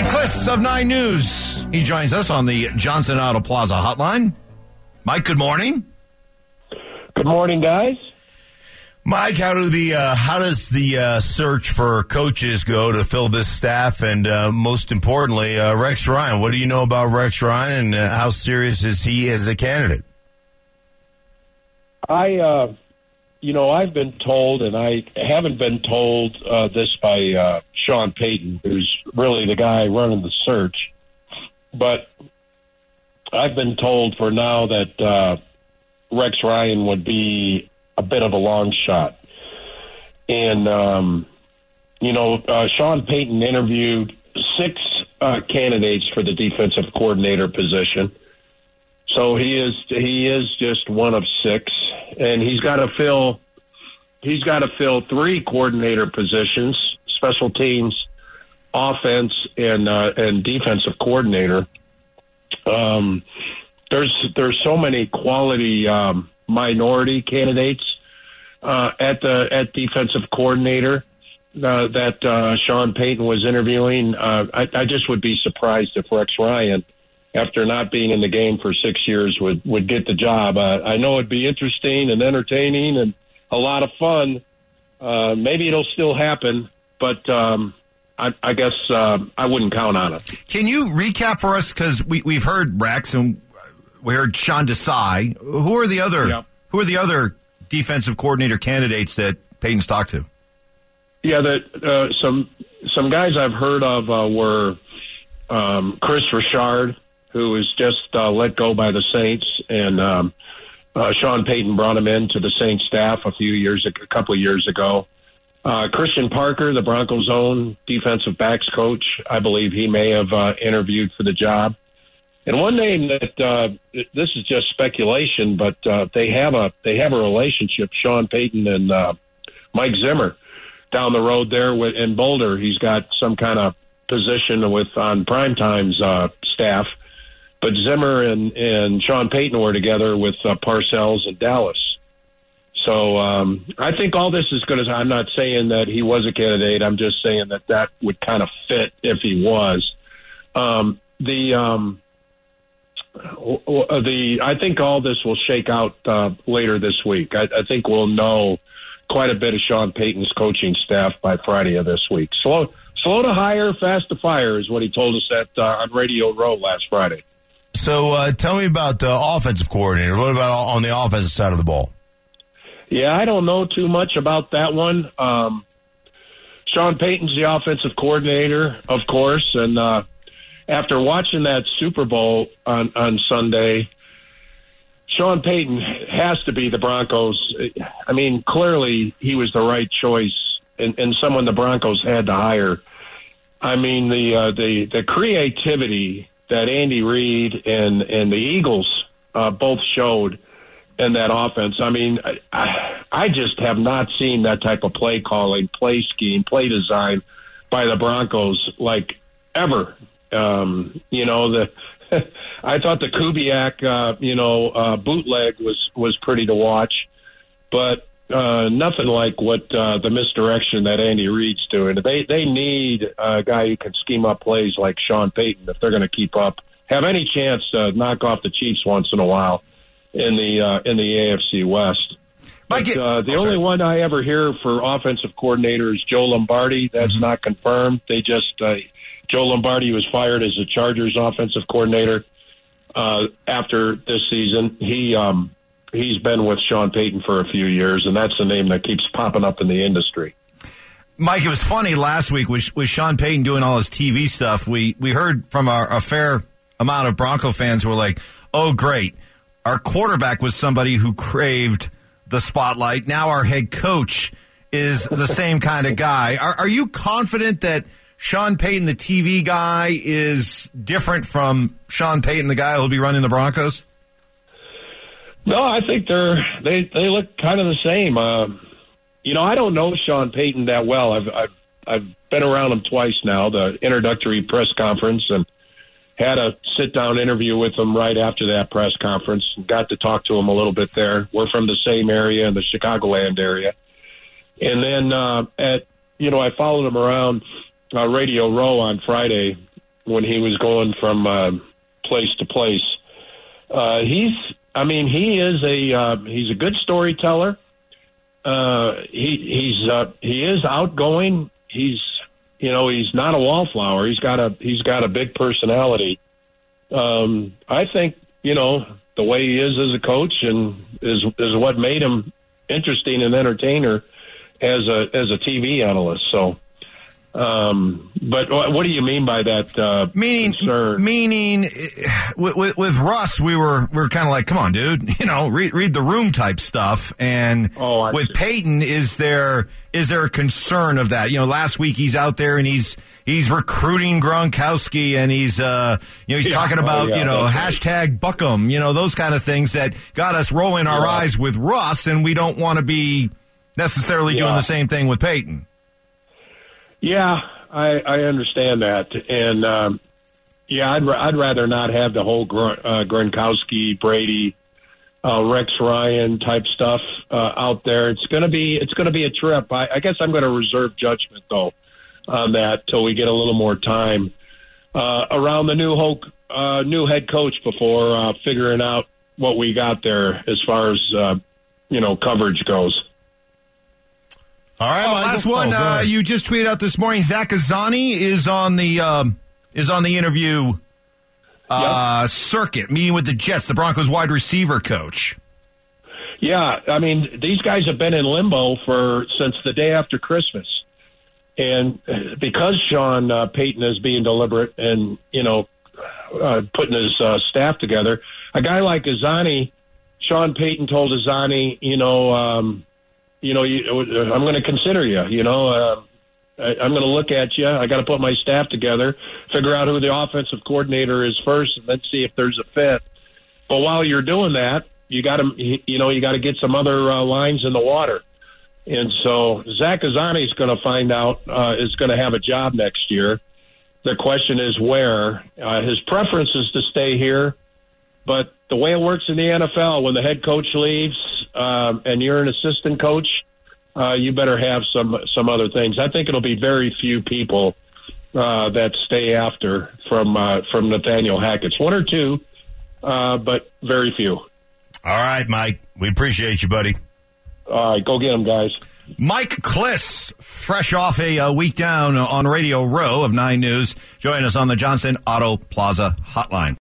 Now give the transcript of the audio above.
Mike Klis of Nine News. He joins us on the Johnson Auto Plaza hotline. Mike, good morning. Good morning, guys. Mike, how do the uh, how does the uh, search for coaches go to fill this staff, and uh, most importantly, uh, Rex Ryan? What do you know about Rex Ryan, and uh, how serious is he as a candidate? I, uh, you know, I've been told, and I haven't been told uh, this by uh, Sean Payton, who's really the guy running the search, but I've been told for now that uh, Rex Ryan would be a bit of a long shot. And, um, you know, uh, Sean Payton interviewed six uh, candidates for the defensive coordinator position. So he is he is just one of six, and he's got to fill he's got to fill three coordinator positions: special teams, offense, and uh, and defensive coordinator. Um, there's there's so many quality um, minority candidates uh, at the at defensive coordinator uh, that uh, Sean Payton was interviewing. Uh, I, I just would be surprised if Rex Ryan, after not being in the game for six years, would would get the job. Uh, I know it'd be interesting and entertaining and a lot of fun. Uh, maybe it'll still happen, but um, I, I guess uh, I wouldn't count on it. Can you recap for us because we we've heard Rex and we heard Sean Desai. Who are the other. Who are the other defensive coordinator candidates that Payton's talked to? Yeah, that uh, some some guys I've heard of uh, were um, Kris Richard, who was just uh, let go by the Saints, and um, uh, Sean Payton brought him in to the Saints staff a few years, a couple of years ago. Uh, Christian Parker, the Broncos' own defensive backs coach, I believe he may have uh, interviewed for the job. And one name that uh, this is just speculation, but uh, they have a they have a relationship. Sean Payton and uh, Mike Zimmer down the road there with, in Boulder. He's got some kind of position with on Primetime's uh, staff. But Zimmer and, and Sean Payton were together with uh, Parcells in Dallas. So um, I think all this is going to. I'm not saying that he was a candidate. I'm just saying that that would kind of fit if he was. Um, the um, the I think all this will shake out uh, later this week. I, I think we'll know quite a bit of Sean Payton's coaching staff by Friday of this week. Slow, slow to hire, fast to fire is what he told us at uh, on Radio Row last Friday. So uh, tell me about the offensive coordinator. What about on the offensive side of the ball? Yeah, I don't know too much about that one. Um, Sean Payton's the offensive coordinator, of course, and uh, after watching that Super Bowl on on Sunday, Sean Payton has to be the Broncos. I mean, clearly he was the right choice and, and someone the Broncos had to hire. I mean, the uh, the the creativity that Andy Reid and and the Eagles uh, both showed in that offense. I mean, I, I just have not seen that type of play calling, play scheme, play design by the Broncos like ever. Um, you know the. I thought the Kubiak, uh, you know, uh, bootleg was was pretty to watch, but uh, nothing like what uh, the misdirection that Andy Reid's doing. They they need a guy who can scheme up plays like Sean Payton if they're going to keep up, have any chance to knock off the Chiefs once in a while in the uh, in the AFC West. But, uh, the oh, only one I ever hear for offensive coordinator is Joe Lombardi. That's Mm-hmm. not confirmed. They just uh, Joe Lombardi was fired as the Chargers offensive coordinator uh, after this season. He um, he's been with Sean Payton for a few years, and that's the name that keeps popping up in the industry. Mike, it was funny last week with, with Sean Payton doing all his TV stuff. We we heard from our, a fair amount of Bronco fans who were like, "Oh, great, our quarterback was somebody who craved the spotlight. Now our head coach is the same kind of guy." Are, are you confident that Sean Payton, the TV guy, is different from Sean Payton, the guy who'll be running the Broncos? No, I think they're they they look kind of the same. Um, you know, I don't know Sean Payton that well. I've I've I've been around him twice now. The introductory press conference and had a sit down interview with him right after that press conference. Got to talk to him a little bit there. We're from the same area in the Chicagoland area, and then uh, at you know I followed him around uh, Radio Row on Friday when he was going from uh, place to place. Uh, he's, I mean, he is a uh, he's a good storyteller. Uh, he he's uh, he is outgoing. He's you know he's not a wallflower. He's got a he's got a big personality. Um, I think you know the way he is as a coach and is is what made him interesting and entertainer as a as a TV analyst. So um, but what do you mean by that? Uh, meaning, concern? meaning, with, with, with, Russ, we were we were kind of like, come on, dude, you know, read read the room type stuff. And oh, with see. Payton, is there is there a concern of that? You know, last week he's out there and he's he's recruiting Gronkowski and he's uh you know he's yeah. talking about oh, yeah, you know hashtag right. Buckham, you know those kind of things that got us rolling our yeah. eyes with Russ, and we don't want to be necessarily doing the same thing with Payton. Yeah, I, I understand that, and um, yeah, I'd I'd rather not have the whole Gr- uh, Gronkowski, Brady, uh, Rex Ryan type stuff uh, out there. It's gonna be it's gonna be a trip. I, I guess I'm to reserve judgment though on that till we get a little more time uh, around the new Hulk, uh, new head coach before uh, figuring out what we got there as far as uh, you know coverage goes. All right, oh, last one. Oh, uh, you just tweeted out this morning. Zach Azzanni is on the um, is on the interview uh, yep. circuit, meeting with the Jets, the Broncos wide receiver coach. Yeah, I mean these guys have been in limbo for since the day after Christmas, and because Sean uh, Payton is being deliberate and you know uh, putting his uh, staff together, a guy like Azzanni, Sean Payton told Azzanni, you know. Um, you know, you, I'm going to consider you. You know, uh, I, I'm going to look at you. I got to put my staff together, figure out who the offensive coordinator is first, and then see if there's a fit. But while you're doing that, you got to, you know, you got to get some other uh, lines in the water. And so Zach Azzanni is going to find out uh, is going to have a job next year. The question is where. Uh, his preference is to stay here, but the way it works in the NFL, when the head coach leaves, um, and you're an assistant coach, uh, you better have some some other things. I think it'll be very few people uh, that stay after from uh, from Nathaniel Hackett's one or two, uh, but very few. All right, Mike. We appreciate you, buddy. All right, go get them, guys. Mike Klis, fresh off a uh, week down on Radio Row of Nine News, join us on the Johnson Auto Plaza Hotline.